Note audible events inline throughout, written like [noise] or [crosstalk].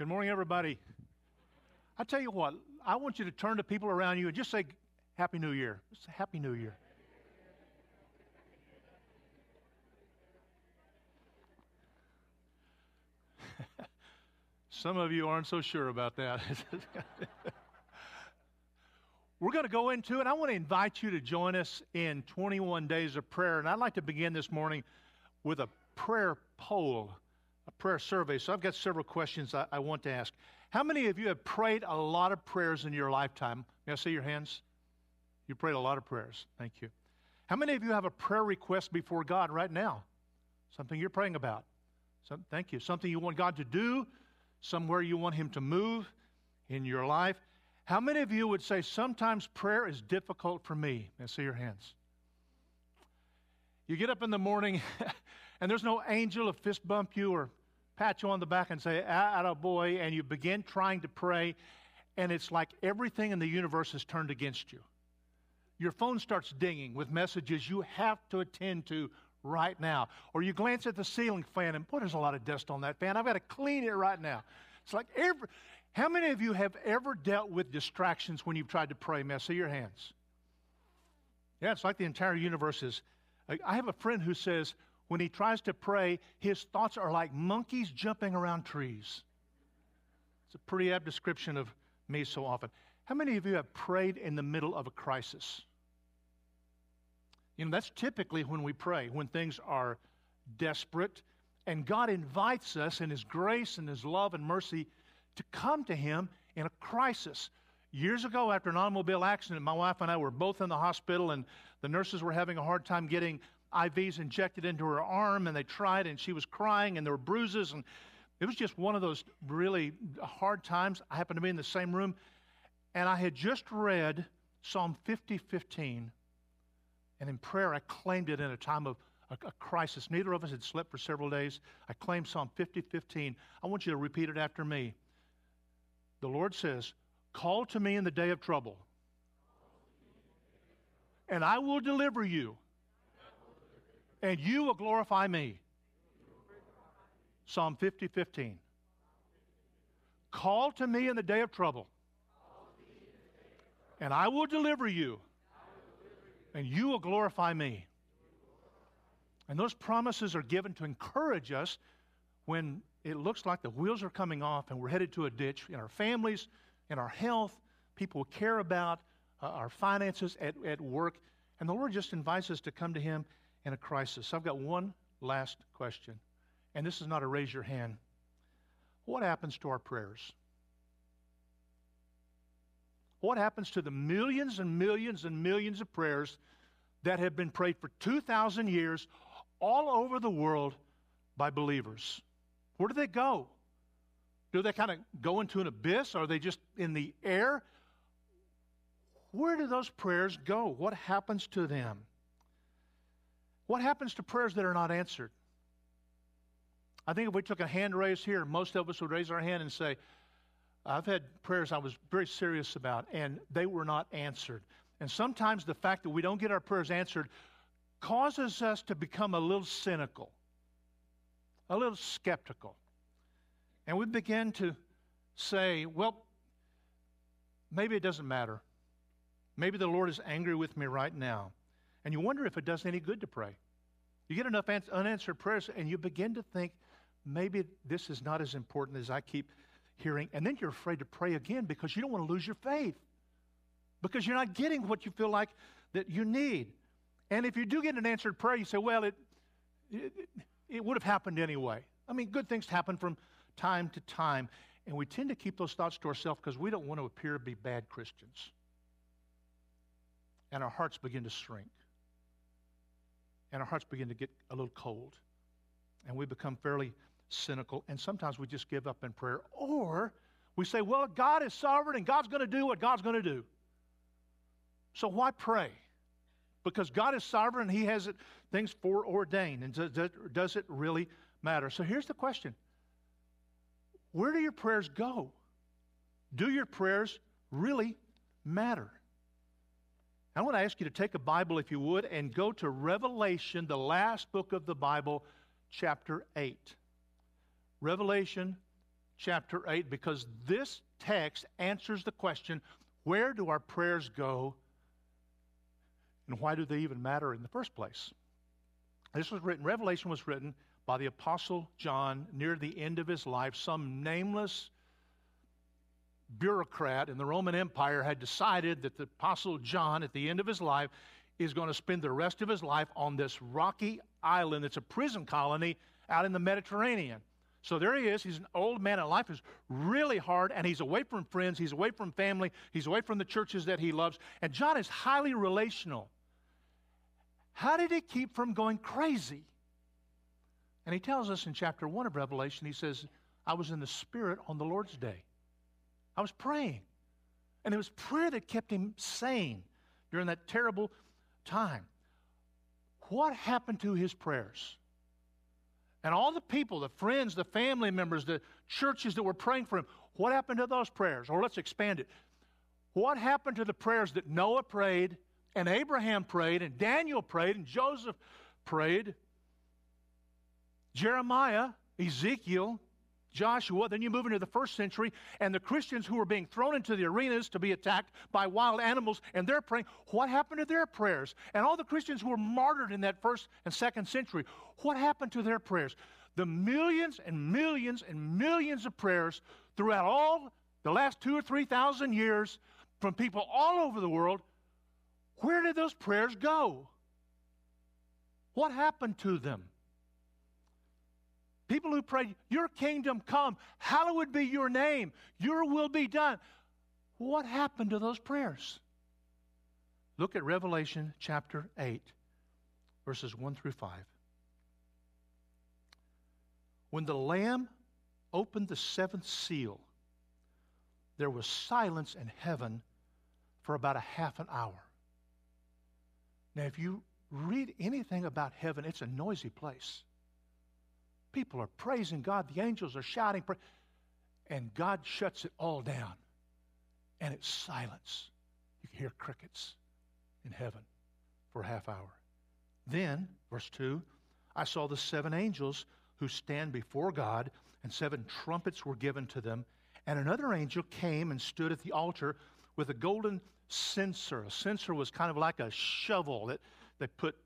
Good morning, everybody. I tell you what, I want you to turn to people around you and just say, Happy New Year. Just say, Happy New Year. [laughs] Some of you aren't so sure about that. [laughs] We're going to go into it. I want to invite you to join us in 21 days of prayer. And I'd like to begin this morning with a prayer poll, a prayer survey. So I've got several questions I, I want to ask. How many of you have prayed a lot of prayers in your lifetime? May I see your hands? You prayed a lot of prayers. Thank you. How many of you have a prayer request before God right now? Something you're praying about. Some, thank you. Something you want God to do, somewhere you want Him to move in your life. How many of you would say, sometimes prayer is difficult for me? May I see your hands? You get up in the morning [laughs] and there's no angel to fist bump you or pat you on the back and say, ah, boy, and you begin trying to pray, and it's like everything in the universe is turned against you. Your phone starts dinging with messages you have to attend to right now. Or you glance at the ceiling fan and, boy, there's a lot of dust on that fan. I've got to clean it right now. It's like every, how many of you have ever dealt with distractions when you've tried to pray? May I see your hands? Yeah, it's like the entire universe is. I have a friend who says when he tries to pray, his thoughts are like monkeys jumping around trees. It's a pretty apt description of me so often. How many of you have prayed in the middle of a crisis? You know, that's typically when we pray, when things are desperate, and God invites us in His grace and His love and mercy to come to Him in a crisis. Years ago, after an automobile accident, my wife and I were both in the hospital, and the nurses were having a hard time getting IVs injected into her arm, and they tried, and she was crying, and there were bruises, and it was just one of those really hard times. I happened to be in the same room, and I had just read Psalm 50 15, and in prayer, I claimed it in a time of a, a crisis. Neither of us had slept for several days. I claimed Psalm 50 15. I want you to repeat it after me. The Lord says, Call to me in the day of trouble, and I will deliver you, and you will glorify me. Psalm 50 15. Call to me in the day of trouble, and I will deliver you, and you will glorify me. And those promises are given to encourage us when it looks like the wheels are coming off and we're headed to a ditch in our families, in our health, people we care about, uh, our finances at, at work. And the Lord just invites us to come to Him in a crisis. I've got one last question, and this is not a raise your hand. What happens to our prayers? What happens to the millions and millions and millions of prayers that have been prayed for 2,000 years all over the world by believers? Where do they go? Do they kind of go into an abyss? Are they just in the air? Where do those prayers go? What happens to them? What happens to prayers that are not answered? I think if we took a hand raise here, most of us would raise our hand and say, I've had prayers I was very serious about, and they were not answered. And sometimes the fact that we don't get our prayers answered causes us to become a little cynical a little skeptical. And we begin to say, well, maybe it doesn't matter. Maybe the Lord is angry with me right now. And you wonder if it does any good to pray. You get enough unanswered prayers, and you begin to think, maybe this is not as important as I keep hearing. And then you're afraid to pray again because you don't want to lose your faith. Because you're not getting what you feel like that you need. And if you do get an answered prayer, you say, well, it, it it would have happened anyway. I mean, good things happen from time to time, and we tend to keep those thoughts to ourselves because we don't want to appear to be bad Christians. And our hearts begin to shrink, and our hearts begin to get a little cold, and we become fairly cynical, and sometimes we just give up in prayer, or we say, Well, God is sovereign, and God's going to do what God's going to do. So why pray? because God is sovereign. and He has it, things foreordained. And does, does it really matter? So here's the question Where do your prayers go? Do your prayers really matter? I want to ask you to take a Bible, if you would, and go to Revelation, the last book of the Bible, chapter 8. Revelation chapter 8 because this text answers the question where do our prayers go and why do they even matter in the first place? This was written, Revelation was written by the Apostle John near the end of his life. Some nameless bureaucrat in the Roman Empire had decided that the Apostle John, at the end of his life, is going to spend the rest of his life on this rocky island that's a prison colony out in the Mediterranean. So there he is. He's an old man, and life is really hard, and he's away from friends, he's away from family, he's away from the churches that he loves. And John is highly relational. How did he keep from going crazy? And he tells us in chapter 1 of Revelation, he says, I was in the Spirit on the Lord's day. I was praying. And it was prayer that kept him sane during that terrible time. What happened to his prayers? And all the people, the friends, the family members, the churches that were praying for him, what happened to those prayers? Or let's expand it. What happened to the prayers that Noah prayed, and Abraham prayed, and Daniel prayed, and Joseph prayed? Jeremiah, Ezekiel, Joshua, then you move into the first century, and the Christians who were being thrown into the arenas to be attacked by wild animals, and they're praying. What happened to their prayers? And all the Christians who were martyred in that first and second century, what happened to their prayers? The millions and millions and millions of prayers throughout all the last two or three thousand years from people all over the world, where did those prayers go? What happened to them? People who prayed, Your kingdom come, hallowed be your name, your will be done. What happened to those prayers? Look at Revelation chapter 8, verses 1 through 5. When the Lamb opened the seventh seal, there was silence in heaven for about a half an hour. Now, if you read anything about heaven, it's a noisy place. People are praising God. The angels are shouting. And God shuts it all down. And it's silence. You can hear crickets in heaven for a half hour. Then, verse 2, I saw the seven angels who stand before God, and seven trumpets were given to them. And another angel came and stood at the altar with a golden censer. A censer was kind of like a shovel that they put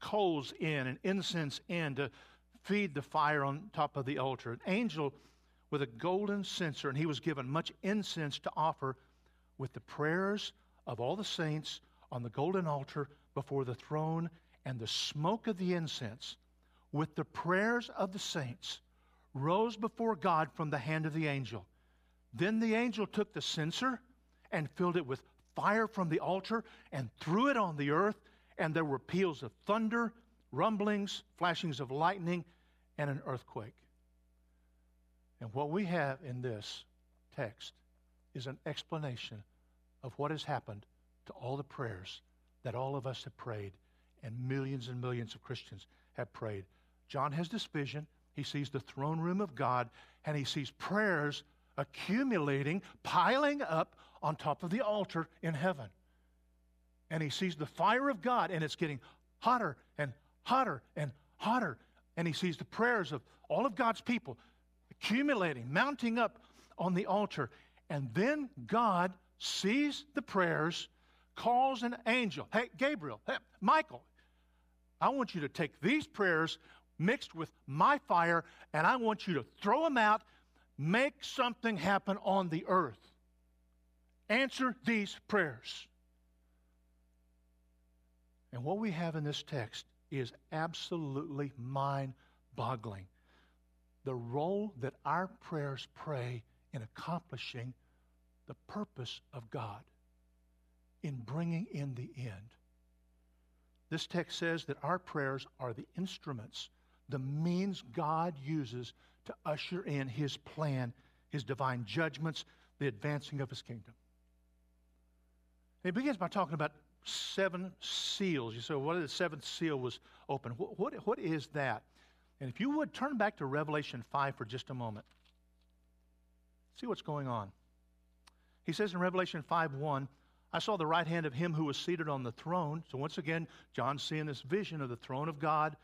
coals in and incense in to feed the fire on top of the altar. An angel with a golden censer, and he was given much incense to offer with the prayers of all the saints on the golden altar before the throne, and the smoke of the incense with the prayers of the saints rose before God from the hand of the angel. Then the angel took the censer and filled it with fire from the altar and threw it on the earth, and there were peals of thunder, rumblings, flashings of lightning, and an earthquake. And what we have in this text is an explanation of what has happened to all the prayers that all of us have prayed and millions and millions of Christians have prayed. John has this vision. He sees the throne room of God and he sees prayers accumulating, piling up on top of the altar in heaven. And he sees the fire of God and it's getting hotter and hotter and hotter and he sees the prayers of all of God's people accumulating, mounting up on the altar. And then God sees the prayers, calls an angel. Hey, Gabriel, hey, Michael, I want you to take these prayers mixed with my fire, and I want you to throw them out, make something happen on the earth. Answer these prayers. And what we have in this text is absolutely mind boggling. The role that our prayers pray in accomplishing the purpose of God, in bringing in the end. This text says that our prayers are the instruments, the means God uses to usher in His plan, His divine judgments, the advancing of His kingdom. He begins by talking about seven seals. You say, what the seventh seal was open? What, what, what is that? And if you would turn back to Revelation 5 for just a moment. See what's going on. He says in Revelation 5 1, I saw the right hand of him who was seated on the throne. So once again, John's seeing this vision of the throne of God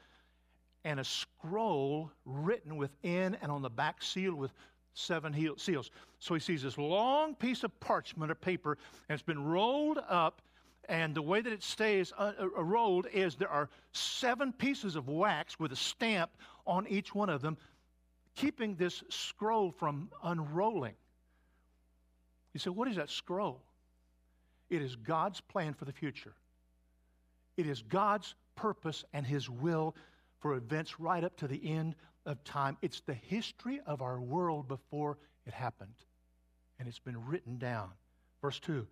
and a scroll written within and on the back sealed with seven seals. So he sees this long piece of parchment or paper, and it's been rolled up. And the way that it stays uh, uh, rolled is there are seven pieces of wax with a stamp on each one of them, keeping this scroll from unrolling. You say, What is that scroll? It is God's plan for the future. It is God's purpose and His will for events right up to the end of time. It's the history of our world before it happened. And it's been written down. Verse 2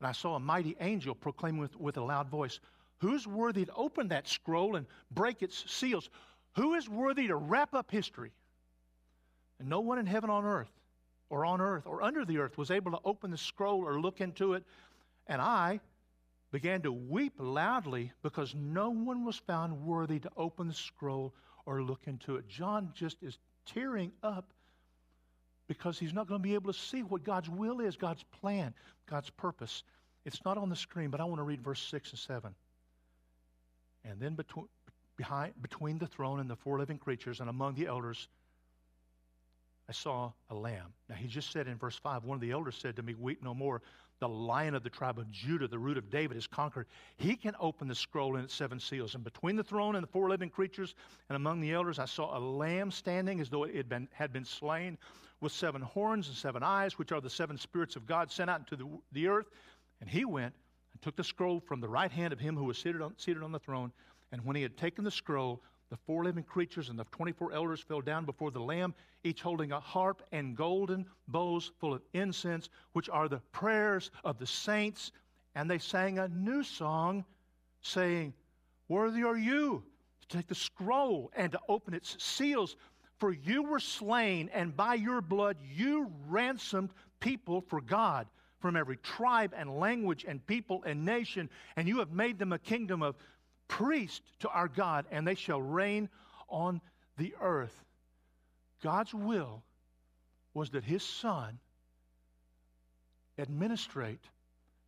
And I saw a mighty angel proclaiming with, with a loud voice, Who's worthy to open that scroll and break its seals? Who is worthy to wrap up history? And no one in heaven on earth, or on earth, or under the earth was able to open the scroll or look into it. And I began to weep loudly because no one was found worthy to open the scroll or look into it. John just is tearing up because he's not going to be able to see what God's will is, God's plan, God's purpose. It's not on the screen, but I want to read verse 6 and 7. And then between, behind, between the throne and the four living creatures and among the elders, I saw a lamb. Now, he just said in verse 5, one of the elders said to me, Weep no more. The lion of the tribe of Judah, the root of David, is conquered. He can open the scroll and its seven seals. And between the throne and the four living creatures and among the elders, I saw a lamb standing as though it had been, had been slain with seven horns and seven eyes, which are the seven spirits of God sent out into the, the earth. And he went and took the scroll from the right hand of him who was seated on, seated on the throne. And when he had taken the scroll, the four living creatures and the 24 elders fell down before the Lamb, each holding a harp and golden bowls full of incense, which are the prayers of the saints. And they sang a new song, saying, Worthy are you to take the scroll and to open its seals. For you were slain, and by your blood you ransomed people for God from every tribe and language and people and nation, and you have made them a kingdom of priest to our God, and they shall reign on the earth. God's will was that his son administrate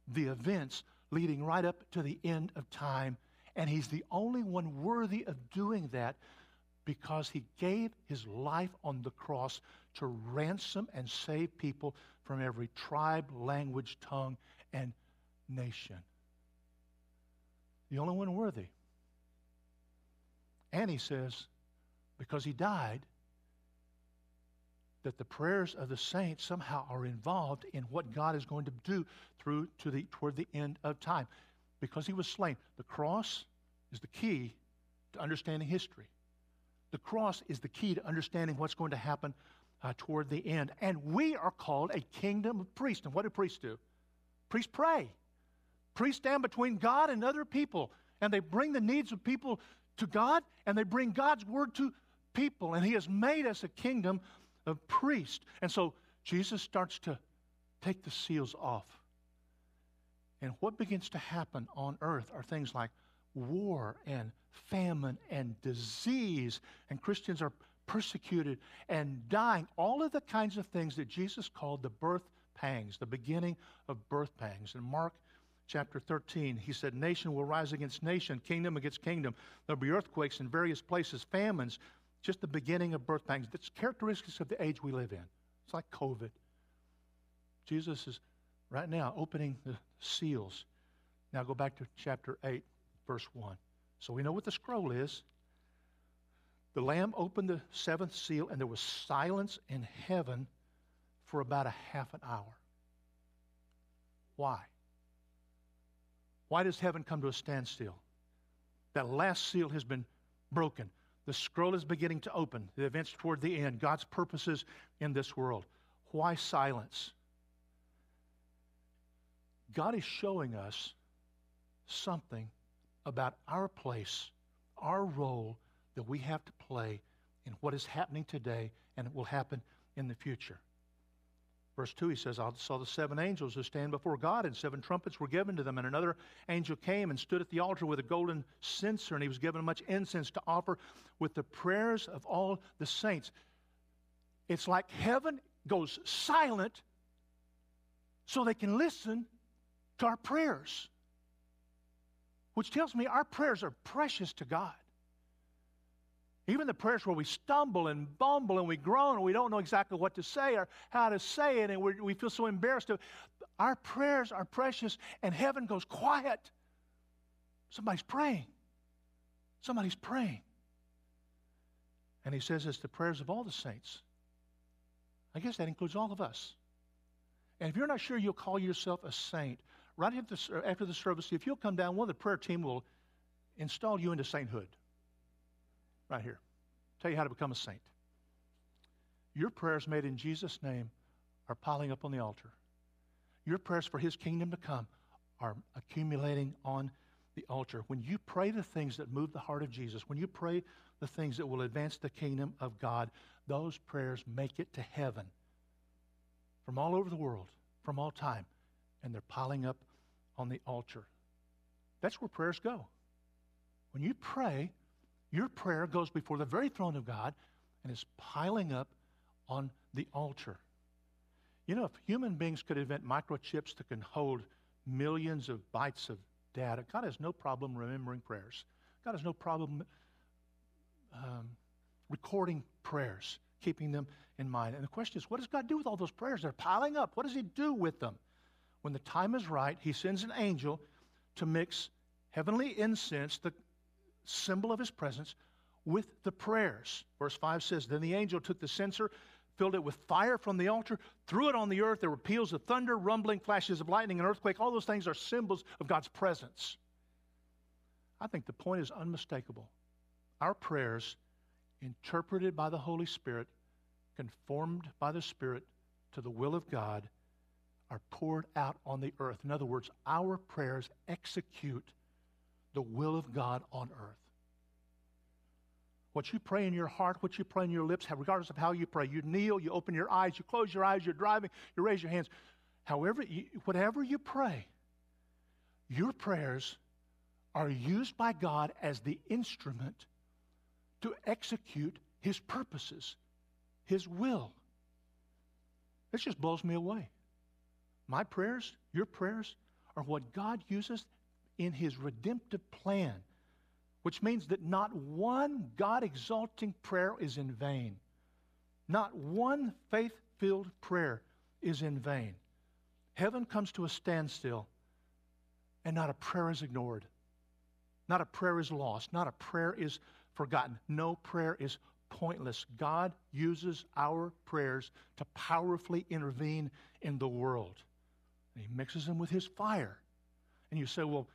the events leading right up to the end of time. And he's the only one worthy of doing that because he gave his life on the cross to ransom and save people from every tribe, language, tongue, and nation the only one worthy. And he says, because he died, that the prayers of the saints somehow are involved in what God is going to do through to the toward the end of time. Because he was slain. The cross is the key to understanding history. The cross is the key to understanding what's going to happen uh, toward the end. And we are called a kingdom of priests. And what do priests do? Priests pray. Priests stand between God and other people, and they bring the needs of people to God, and they bring God's word to people. And He has made us a kingdom of priests. And so Jesus starts to take the seals off. And what begins to happen on earth are things like war and famine and disease, and Christians are persecuted and dying. All of the kinds of things that Jesus called the birth pangs, the beginning of birth pangs. And Mark chapter 13, he said, Nation will rise against nation, kingdom against kingdom. There'll be earthquakes in various places, famines, just the beginning of birth pangs. That's characteristics of the age we live in. It's like COVID. Jesus is right now opening the seals. Now go back to chapter 8, verse 1. So we know what the scroll is. The Lamb opened the seventh seal, and there was silence in heaven for about a half an hour. Why? Why does heaven come to a standstill? That last seal has been broken. The scroll is beginning to open. The events toward the end. God's purposes in this world. Why silence? God is showing us something about our place, our role that we have to play in what is happening today and it will happen in the future. Verse 2, he says, I saw the seven angels who stand before God, and seven trumpets were given to them. And another angel came and stood at the altar with a golden censer, and he was given much incense to offer with the prayers of all the saints. It's like heaven goes silent so they can listen to our prayers, which tells me our prayers are precious to God. Even the prayers where we stumble and bumble and we groan and we don't know exactly what to say or how to say it and we feel so embarrassed. Our prayers are precious and heaven goes quiet. Somebody's praying. Somebody's praying. And he says it's the prayers of all the saints. I guess that includes all of us. And if you're not sure you'll call yourself a saint, right after the, after the service, if you'll come down, one of the prayer team will install you into sainthood. Right here. Tell you how to become a saint. Your prayers made in Jesus' name are piling up on the altar. Your prayers for his kingdom to come are accumulating on the altar. When you pray the things that move the heart of Jesus, when you pray the things that will advance the kingdom of God, those prayers make it to heaven from all over the world, from all time, and they're piling up on the altar. That's where prayers go. When you pray, your prayer goes before the very throne of God and is piling up on the altar. You know, if human beings could invent microchips that can hold millions of bytes of data, God has no problem remembering prayers. God has no problem um, recording prayers, keeping them in mind. And the question is, what does God do with all those prayers? They're piling up. What does He do with them? When the time is right, He sends an angel to mix heavenly incense, the symbol of His presence, with the prayers. Verse 5 says, Then the angel took the censer, filled it with fire from the altar, threw it on the earth. There were peals of thunder, rumbling, flashes of lightning, and earthquake. All those things are symbols of God's presence. I think the point is unmistakable. Our prayers interpreted by the Holy Spirit, conformed by the Spirit to the will of God, are poured out on the earth. In other words, our prayers execute the will of God on earth. What you pray in your heart, what you pray in your lips, regardless of how you pray, you kneel, you open your eyes, you close your eyes, you're driving, you raise your hands. However, you, whatever you pray, your prayers are used by God as the instrument to execute his purposes, his will. This just blows me away. My prayers, your prayers, are what God uses in his redemptive plan, which means that not one God exalting prayer is in vain. Not one faith filled prayer is in vain. Heaven comes to a standstill, and not a prayer is ignored. Not a prayer is lost. Not a prayer is forgotten. No prayer is pointless. God uses our prayers to powerfully intervene in the world. And He mixes them with His fire. And you say, Well,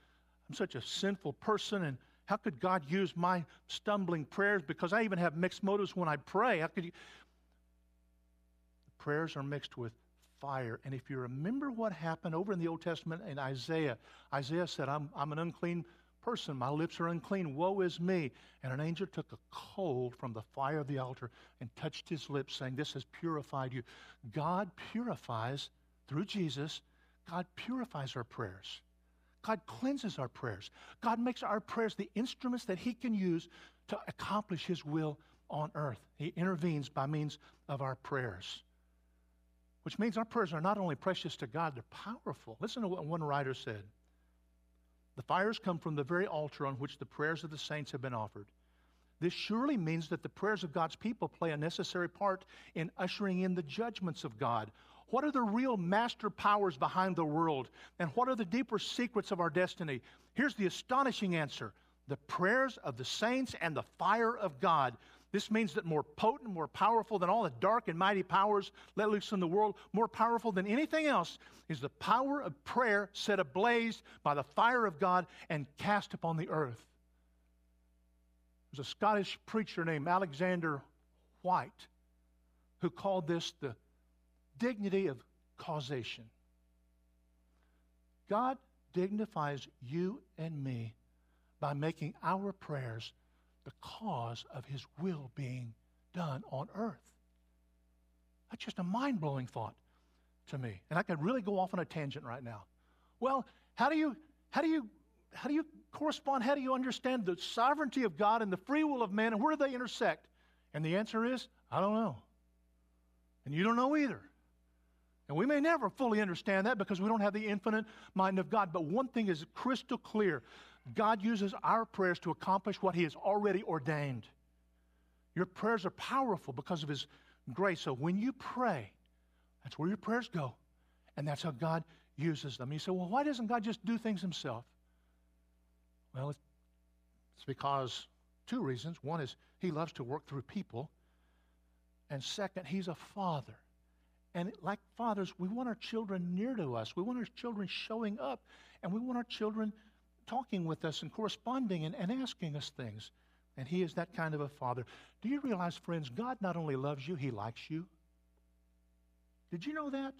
I'm such a sinful person, and how could God use my stumbling prayers? Because I even have mixed motives when I pray. How could you? The prayers are mixed with fire. And if you remember what happened over in the Old Testament in Isaiah, Isaiah said, I'm, I'm an unclean person. My lips are unclean. Woe is me. And an angel took a coal from the fire of the altar and touched his lips, saying, This has purified you. God purifies through Jesus, God purifies our prayers. God cleanses our prayers. God makes our prayers the instruments that He can use to accomplish His will on earth. He intervenes by means of our prayers, which means our prayers are not only precious to God, they're powerful. Listen to what one writer said. The fires come from the very altar on which the prayers of the saints have been offered. This surely means that the prayers of God's people play a necessary part in ushering in the judgments of God. What are the real master powers behind the world? And what are the deeper secrets of our destiny? Here's the astonishing answer the prayers of the saints and the fire of God this means that more potent, more powerful than all the dark and mighty powers let loose in the world, more powerful than anything else, is the power of prayer set ablaze by the fire of God and cast upon the earth. There's a Scottish preacher named Alexander Whyte who called this the dignity of causation. God dignifies you and me by making our prayers the cause of his will being done on earth. That's just a mind blowing thought to me. And I could really go off on a tangent right now. Well, how do you how do you how do you correspond? How do you understand the sovereignty of God and the free will of man and where do they intersect? And the answer is, I don't know. And you don't know either. And we may never fully understand that because we don't have the infinite mind of God. But one thing is crystal clear God uses our prayers to accomplish what He has already ordained. Your prayers are powerful because of His grace. So when you pray, that's where your prayers go. And that's how God uses them. You say, well, why doesn't God just do things Himself? Well, it's because two reasons. One is He loves to work through people. And second, He's a Father. And like fathers, we want our children near to us. We want our children showing up. And we want our children talking with us and corresponding and, and asking us things. And He is that kind of a father. Do you realize, friends, God not only loves you, He likes you? Did you know that?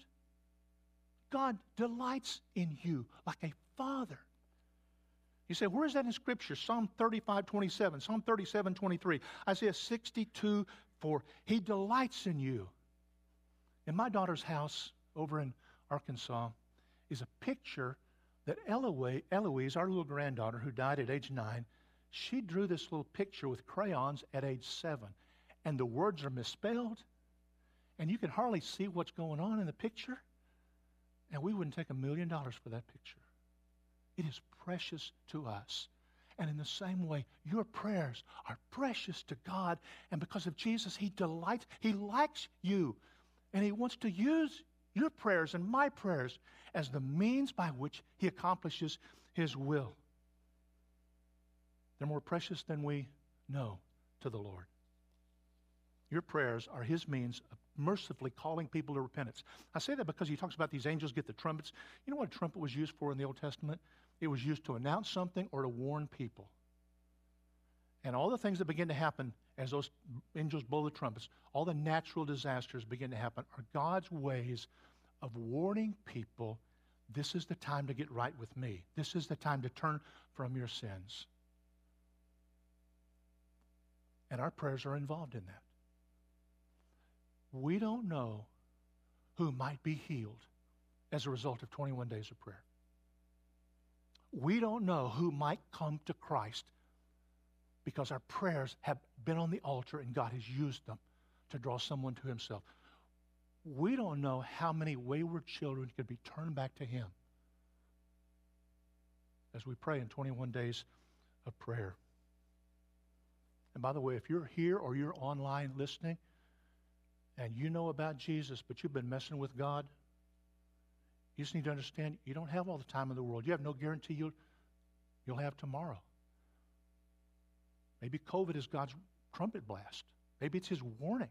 God delights in you like a father. You say, where is that in Scripture? Psalm 35, 27, Psalm 37, 23, Isaiah 62, 4. He delights in you. In my daughter's house over in Arkansas is a picture that Eloise, our little granddaughter who died at age nine, she drew this little picture with crayons at age seven. And the words are misspelled, and you can hardly see what's going on in the picture. And we wouldn't take a million dollars for that picture. It is precious to us. And in the same way, your prayers are precious to God. And because of Jesus, He delights, He likes you. And He wants to use your prayers and my prayers as the means by which He accomplishes His will. They're more precious than we know to the Lord. Your prayers are His means of mercifully calling people to repentance. I say that because He talks about these angels get the trumpets. You know what a trumpet was used for in the Old Testament? It was used to announce something or to warn people. And all the things that begin to happen as those angels blow the trumpets, all the natural disasters begin to happen, are God's ways of warning people this is the time to get right with me. This is the time to turn from your sins. And our prayers are involved in that. We don't know who might be healed as a result of 21 days of prayer. We don't know who might come to Christ because our prayers have been on the altar and God has used them to draw someone to Himself. We don't know how many wayward children could be turned back to Him as we pray in 21 days of prayer. And by the way, if you're here or you're online listening and you know about Jesus, but you've been messing with God, you just need to understand you don't have all the time in the world. You have no guarantee you'll, you'll have tomorrow. Maybe COVID is God's trumpet blast. Maybe it's His warning.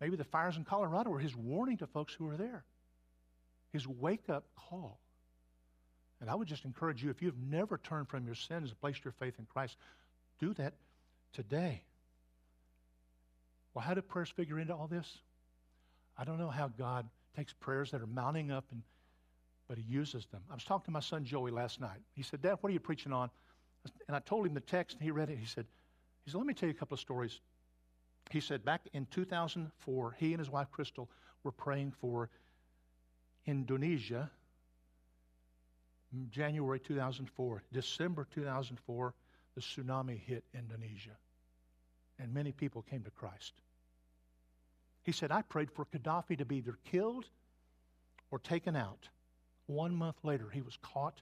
Maybe the fires in Colorado are His warning to folks who are there, His wake up call. And I would just encourage you if you've never turned from your sins and placed your faith in Christ, do that today. Well, how do prayers figure into all this? I don't know how God takes prayers that are mounting up and but he uses them. I was talking to my son Joey last night. He said, Dad, what are you preaching on? And I told him the text, and he read it. He said, he said, Let me tell you a couple of stories. He said, back in 2004, he and his wife Crystal were praying for Indonesia. January 2004, December 2004, the tsunami hit Indonesia, and many people came to Christ. He said, I prayed for Gaddafi to be either killed or taken out. One month later, he was caught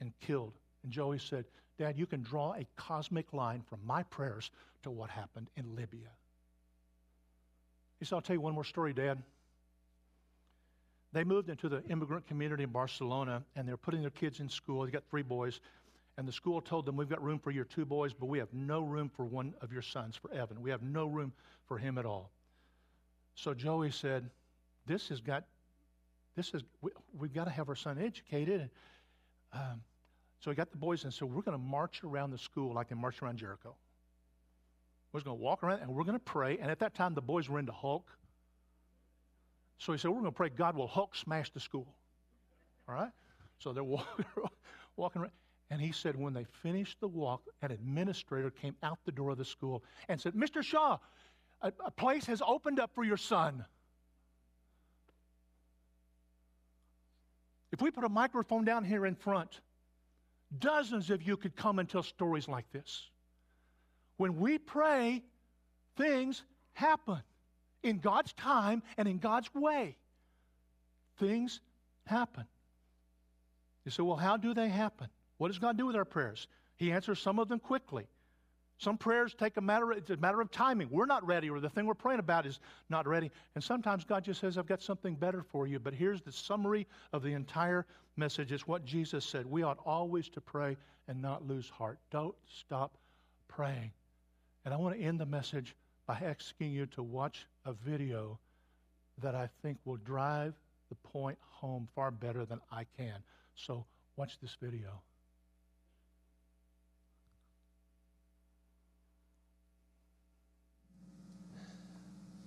and killed. And Joey said, Dad, you can draw a cosmic line from my prayers to what happened in Libya. He said, I'll tell you one more story, Dad. They moved into the immigrant community in Barcelona, and they're putting their kids in school. They got three boys. And the school told them, We've got room for your two boys, but we have no room for one of your sons, for Evan. We have no room for him at all. So Joey said, This has got this is we, have got to have our son educated. Um, so he got the boys and said, we're going to march around the school like they marched around Jericho. We're going to walk around and we're going to pray. And at that time, the boys were into Hulk. So he said, we're going to pray God will Hulk smash the school. All right? So they're walking, [laughs] walking around. And he said, when they finished the walk, an administrator came out the door of the school and said, Mr. Shaw, a, a place has opened up for your son. If we put a microphone down here in front, dozens of you could come and tell stories like this. When we pray, things happen in God's time and in God's way. Things happen. You say, well, how do they happen? What does God do with our prayers? He answers some of them quickly. Some prayers take a matter, it's a matter of timing. We're not ready, or the thing we're praying about is not ready. And sometimes God just says, I've got something better for you. But here's the summary of the entire message. It's what Jesus said. We ought always to pray and not lose heart. Don't stop praying. And I want to end the message by asking you to watch a video that I think will drive the point home far better than I can. So watch this video.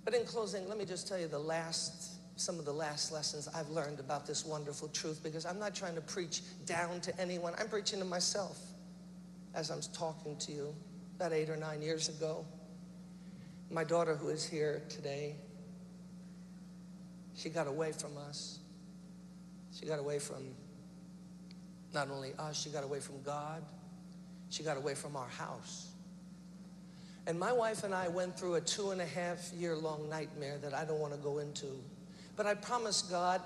But in closing, let me just tell you the last, some of the last lessons I've learned about this wonderful truth because I'm not trying to preach down to anyone. I'm preaching to myself as I'm talking to you about eight or nine years ago. My daughter, who is here today, she got away from us. She got away from not only us, she got away from God. She got away from our house. And my wife and I went through a two and a half year long nightmare that I don't want to go into. But I promised God,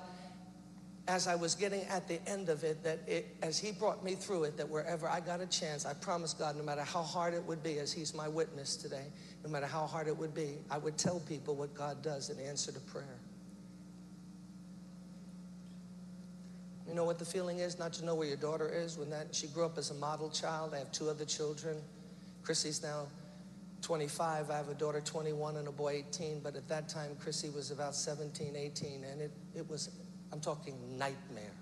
as I was getting at the end of it, that it, as He brought me through it, that wherever I got a chance, I promised God, no matter how hard it would be, as He's my witness today, no matter how hard it would be, I would tell people what God does in answer to prayer. You know what the feeling is not to know where your daughter is when that she grew up as a model child. I have two other children. Chrissy's now 25. I have a daughter 21 and a boy 18. But at that time, Chrissy was about 17, 18, and it, it was, I'm talking nightmare.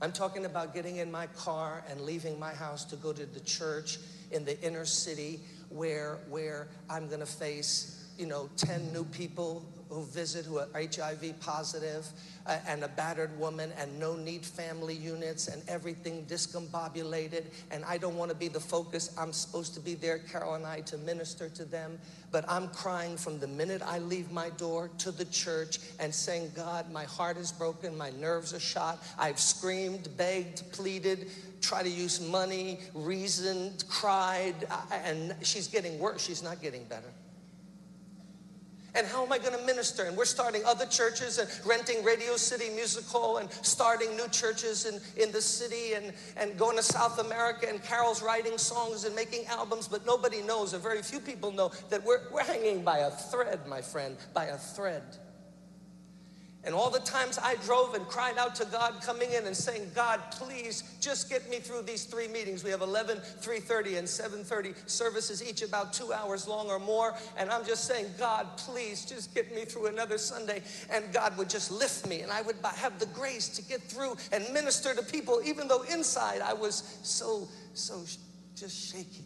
I'm talking about getting in my car and leaving my house to go to the church in the inner city where, where I'm going to face, you know, 10 new people who visit who are HIV positive uh, and a battered woman and no need family units and everything discombobulated. And I don't want to be the focus. I'm supposed to be there, Carol and I, to minister to them. But I'm crying from the minute I leave my door to the church and saying, God, my heart is broken, my nerves are shot. I've screamed, begged, pleaded, tried to use money, reasoned, cried, and she's getting worse. She's not getting better. And how am I going to minister? And we're starting other churches and renting Radio City Music Hall and starting new churches in, in the city and, and going to South America. And Carol's writing songs and making albums, but nobody knows, or very few people know, that we're, we're hanging by a thread, my friend, by a thread. And all the times I drove and cried out to God coming in and saying, God, please just get me through these three meetings. We have 11, 3.30, and 7.30 services, each about two hours long or more. And I'm just saying, God, please just get me through another Sunday. And God would just lift me and I would have the grace to get through and minister to people, even though inside I was so, so just shaking.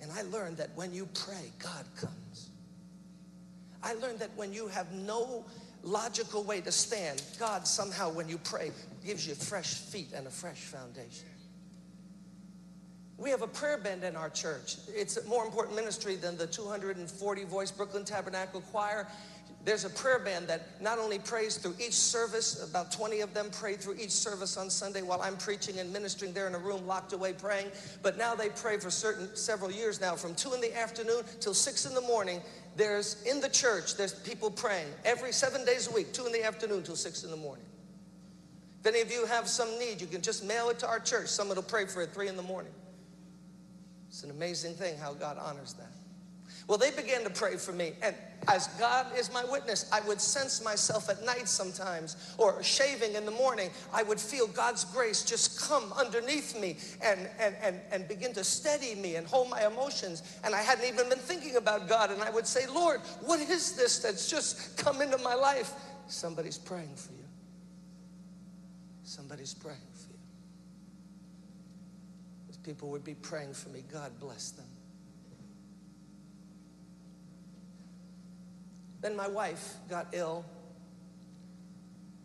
And I learned that when you pray, God comes. I learned that when you have no logical way to stand, God somehow, when you pray, gives you fresh feet and a fresh foundation. We have a prayer band in our church. It's a more important ministry than the 240 voice Brooklyn Tabernacle Choir. There's a prayer band that not only prays through each service, about 20 of them pray through each service on Sunday while I'm preaching and ministering there in a room locked away praying. But now they pray for certain several years now, from 2 in the afternoon till 6 in the morning. There's in the church, there's people praying every seven days a week, 2 in the afternoon till 6 in the morning. If any of you have some need, you can just mail it to our church. Someone will pray for it 3 in the morning. It's an amazing thing how God honors that. Well, they began to pray for me. And as God is my witness, I would sense myself at night sometimes or shaving in the morning. I would feel God's grace just come underneath me and, and, and, and begin to steady me and hold my emotions. And I hadn't even been thinking about God. And I would say, Lord, what is this that's just come into my life? Somebody's praying for you. Somebody's praying for you. These people would be praying for me. God bless them. Then my wife got ill,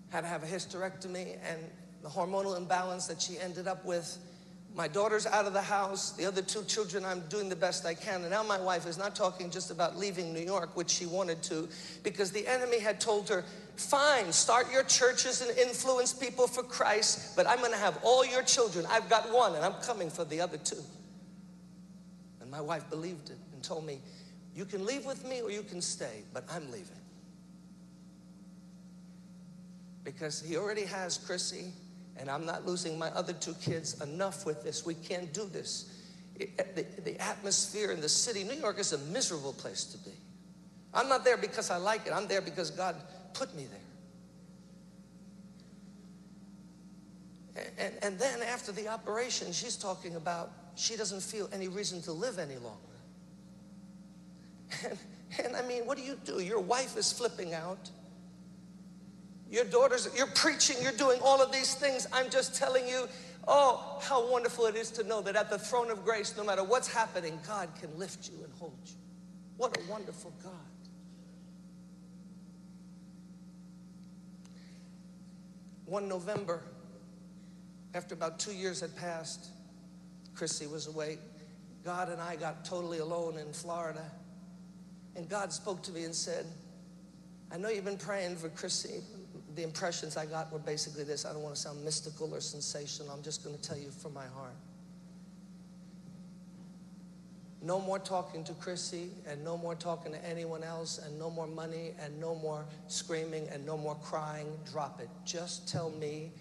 had to have a hysterectomy, and the hormonal imbalance that she ended up with. My daughter's out of the house. The other two children, I'm doing the best I can. And now my wife is not talking just about leaving New York, which she wanted to, because the enemy had told her, fine, start your churches and influence people for Christ, but I'm going to have all your children. I've got one, and I'm coming for the other two. And my wife believed it and told me, you can leave with me or you can stay, but I'm leaving. Because he already has Chrissy And I'm not losing my other two kids enough with this. We can't do this. It, uh, the, the atmosphere in the city, New York is a miserable place to be. I'm not there because I like it, I'm there because God put me there. And, and then after the operation, she's talking about she doesn't feel any reason to live any longer. And, [laughs] and I mean, what do you do? Your wife is flipping out. Your daughters, you're preaching, you're doing all of these things. I'm just telling you, oh, how wonderful it is to know that at the throne of grace, no matter what's happening, God can lift you and hold you. What a wonderful God. One November, after about two years had passed, Chrissy was away. God and I got totally alone in Florida. And God spoke to me and said, I know you've been praying for Chrissy. The impressions I got were basically this. I don't want to sound mystical or sensational. I'm just going to tell you from my heart. No more talking to Chrissy and no more talking to anyone else and no more money and no more screaming and no more crying. Drop it. Just tell me,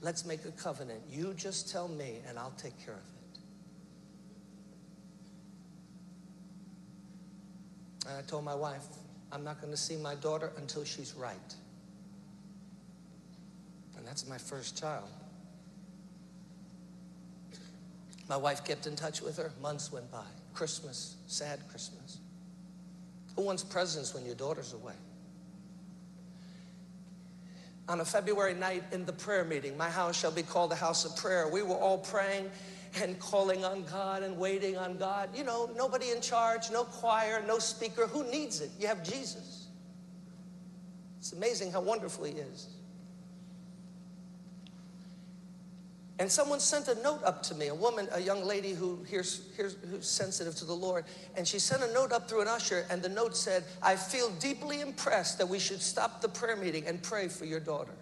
let's make a covenant. You just tell me and I'll take care of it. And I told my wife, I'm not going to see my daughter until she's right. And that's my first child. My wife kept in touch with her. Months went by. Christmas, sad Christmas. Who wants presents when your daughter's away? On a February night in the prayer meeting, my house shall be called a house of prayer. We were all praying and calling on God and waiting on God. You know, nobody in charge, no choir, no speaker. Who needs it? You have Jesus. It's amazing how wonderful He is. And someone sent a note up to me, a woman, a young lady who hears, hears, who's sensitive to the Lord. And she sent a note up through an usher, and the note said, I feel deeply impressed that we should stop the prayer meeting and pray for your daughter.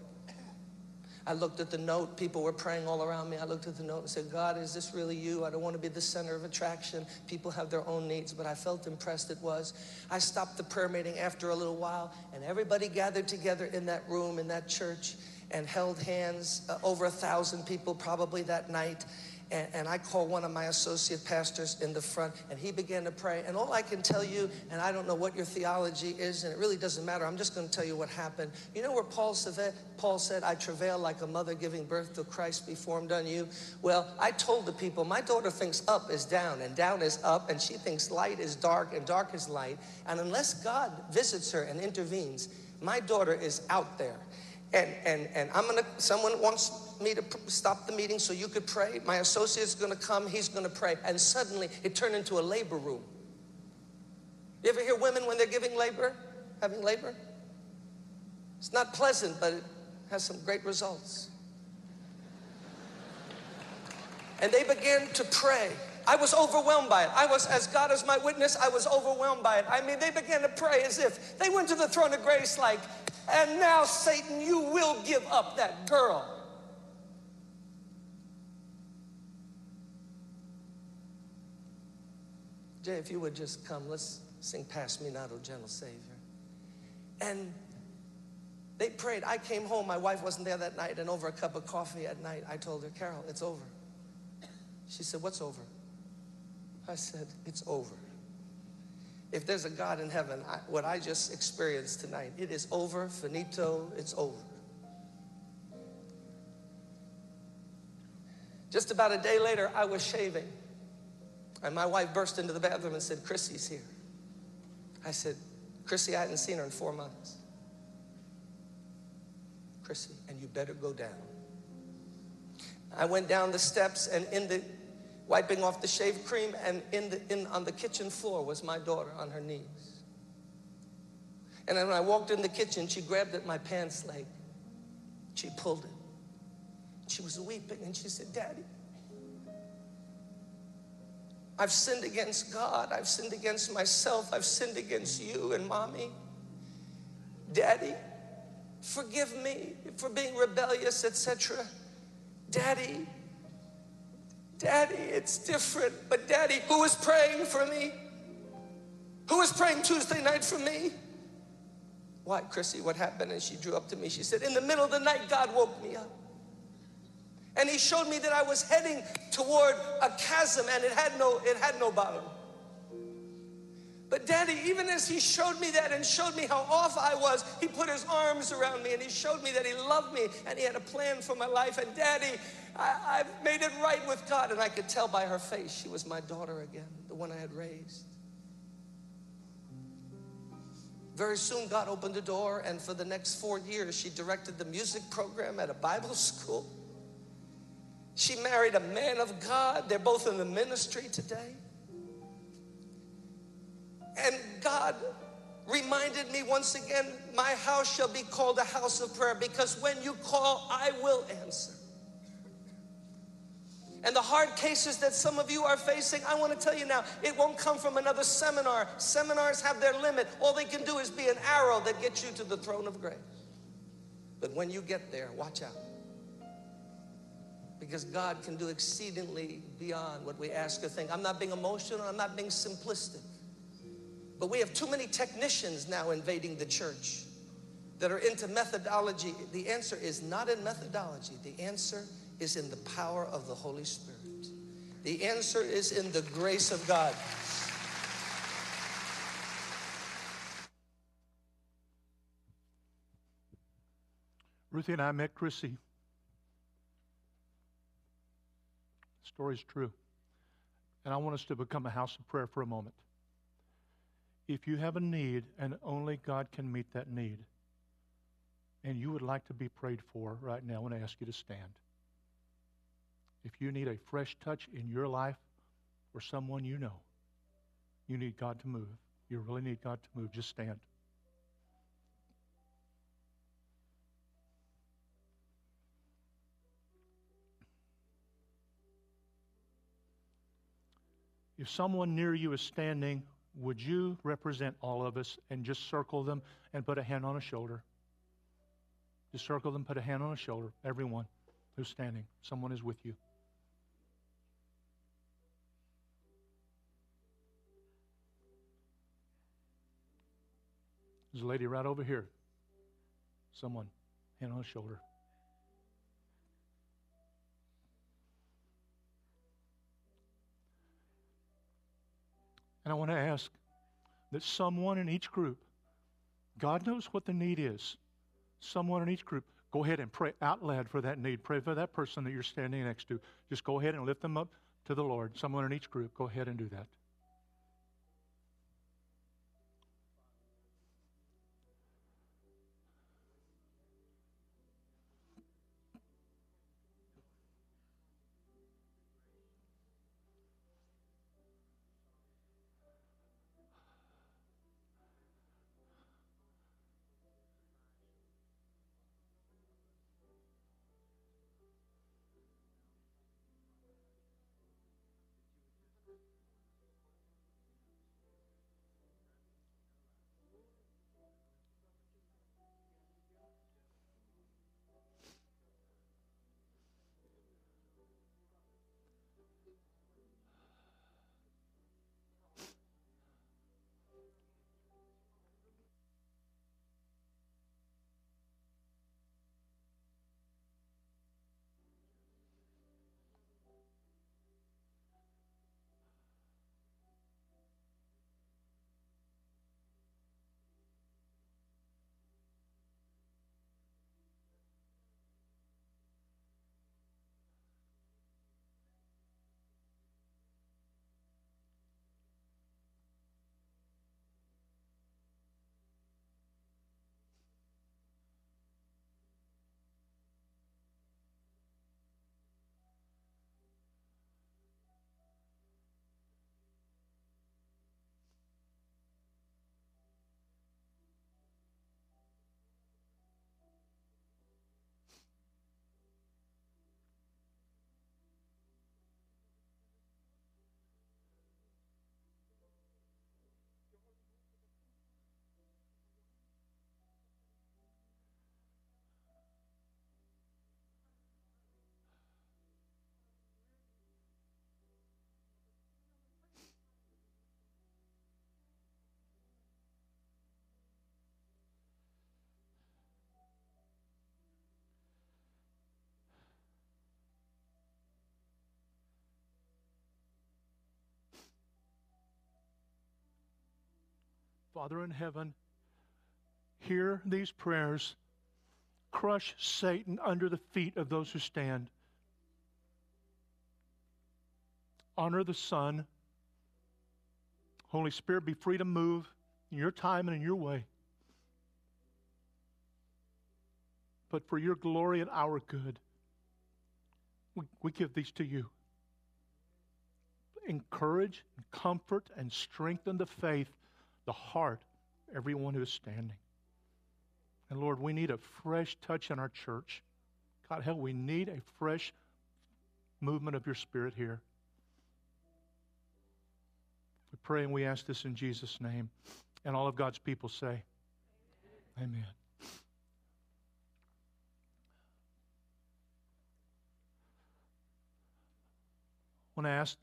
I looked at the note, people were praying all around me. I looked at the note and said, God, is this really you? I don't want to be the center of attraction. People have their own needs, but I felt impressed it was. I stopped the prayer meeting after a little while, and everybody gathered together in that room, in that church and held hands, uh, over a thousand people probably that night. And, and, I called one of my associate pastors in the front, and he began to pray. And all I can tell you, and I don't know what your theology is, and it really doesn't matter. I'm just going to tell you what happened. You know where Paul said, Paul said, I travail like a mother giving birth to Christ be formed on you? Well, I told the people, my daughter thinks up is down, and down is up, and she thinks light is dark, and dark is light. And unless God visits her and intervenes, my daughter is out there. And, and, and I'm gonna, someone wants me to stop the meeting so you could pray. My associate's gonna come, he's gonna pray. And suddenly it turned into a labor room. You ever hear women when they're giving labor, having labor? It's not pleasant, but it has some great results. And they began to pray. I was overwhelmed by it. I was, as God is my witness, I was overwhelmed by it. I mean, they began to pray as if they went to the throne of grace like, and now, Satan, you will give up that girl. Jay, if you would just come, let's sing Pass Me Not, O Gentle Savior. And they prayed. I came home. My wife wasn't there that night. And over a cup of coffee at night, I told her, Carol, it's over. She said, What's over? I said, It's over. If there's a God in heaven, I, what I just experienced tonight, it is over, finito, it's over. Just about a day later, I was shaving. And my wife burst into the bathroom and said, Chrissy's here. I said, Chrissy, I hadn't seen her in four months. Chrissy, and you better go down. I went down the steps, and in the wiping off the shave cream, and in the, in, on the kitchen floor was my daughter on her knees. And then when I walked in the kitchen, she grabbed at my pants leg. She pulled it. She was weeping, and she said, Daddy, I've sinned against God. I've sinned against myself. I've sinned against you and mommy. Daddy, forgive me for being rebellious, etc. Daddy, Daddy, it's different. But Daddy, who is praying for me? Who was praying Tuesday night for me? Why, Chrissy, what happened? And she drew up to me. She said, In the middle of the night, God woke me up. And he showed me that I was heading toward a chasm and it had no, it had no bottom. But daddy, even as he showed me that and showed me how off I was, he put his arms around me and he showed me that he loved me and he had a plan for my life. And daddy, I, have made it right with God. And I could tell by her face she was my daughter again, the one I had raised. Very soon, God opened the door, and for the next four years, she directed the music program at a Bible school. She married a man of God. They're both in the ministry today. And God reminded me once again my house shall be called a house of prayer because when you call, I will answer. And the hard cases that some of you are facing, I want to tell you now, it won't come from another seminar. Seminars have their limit. All they can do is be an arrow that gets you to the throne of grace. But when you get there, watch out. Because God can do exceedingly beyond what we ask or think. I'm not being emotional, I'm not being simplistic. But we have too many technicians now invading the church that are into methodology. The answer is not in methodology, the answer is in the power of the Holy Spirit. The answer is in the grace of God. Ruthie and I met Chrissy. The story's true. And I want us to become a house of prayer for a moment. If you have a need and only God can meet that need, and you would like to be prayed for right now, I want to ask you to stand. If you need a fresh touch in your life or someone you know, you need God to move. You really need God to move. Just stand. If someone near you is standing, would you represent all of us and just circle them and put a hand on a shoulder? Just circle them, put a hand on a shoulder. Everyone who's standing, someone is with you. There's a lady right over here. Someone, hand on a shoulder. And I want to ask that someone in each group, God knows what the need is. Someone in each group, go ahead and pray out loud for that need. Pray for that person that you're standing next to. Just go ahead and lift them up to the Lord. Someone in each group, go ahead and do that. Father in heaven, hear these prayers. Crush Satan under the feet of those who stand. Honor the Son. Holy Spirit, be free to move in your time and in your way. But for your glory and our good, we, we give these to you. Encourage, comfort, and strengthen the faith, the heart, everyone who is standing. And Lord, we need a fresh touch in our church. God, hell, we need a fresh movement of your spirit here. We pray and we ask this in Jesus' name. And all of God's people say, Amen. I want to ask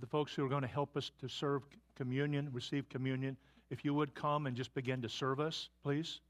the folks who are going to help us to serve communion, receive communion, if you would come and just begin to serve us, please.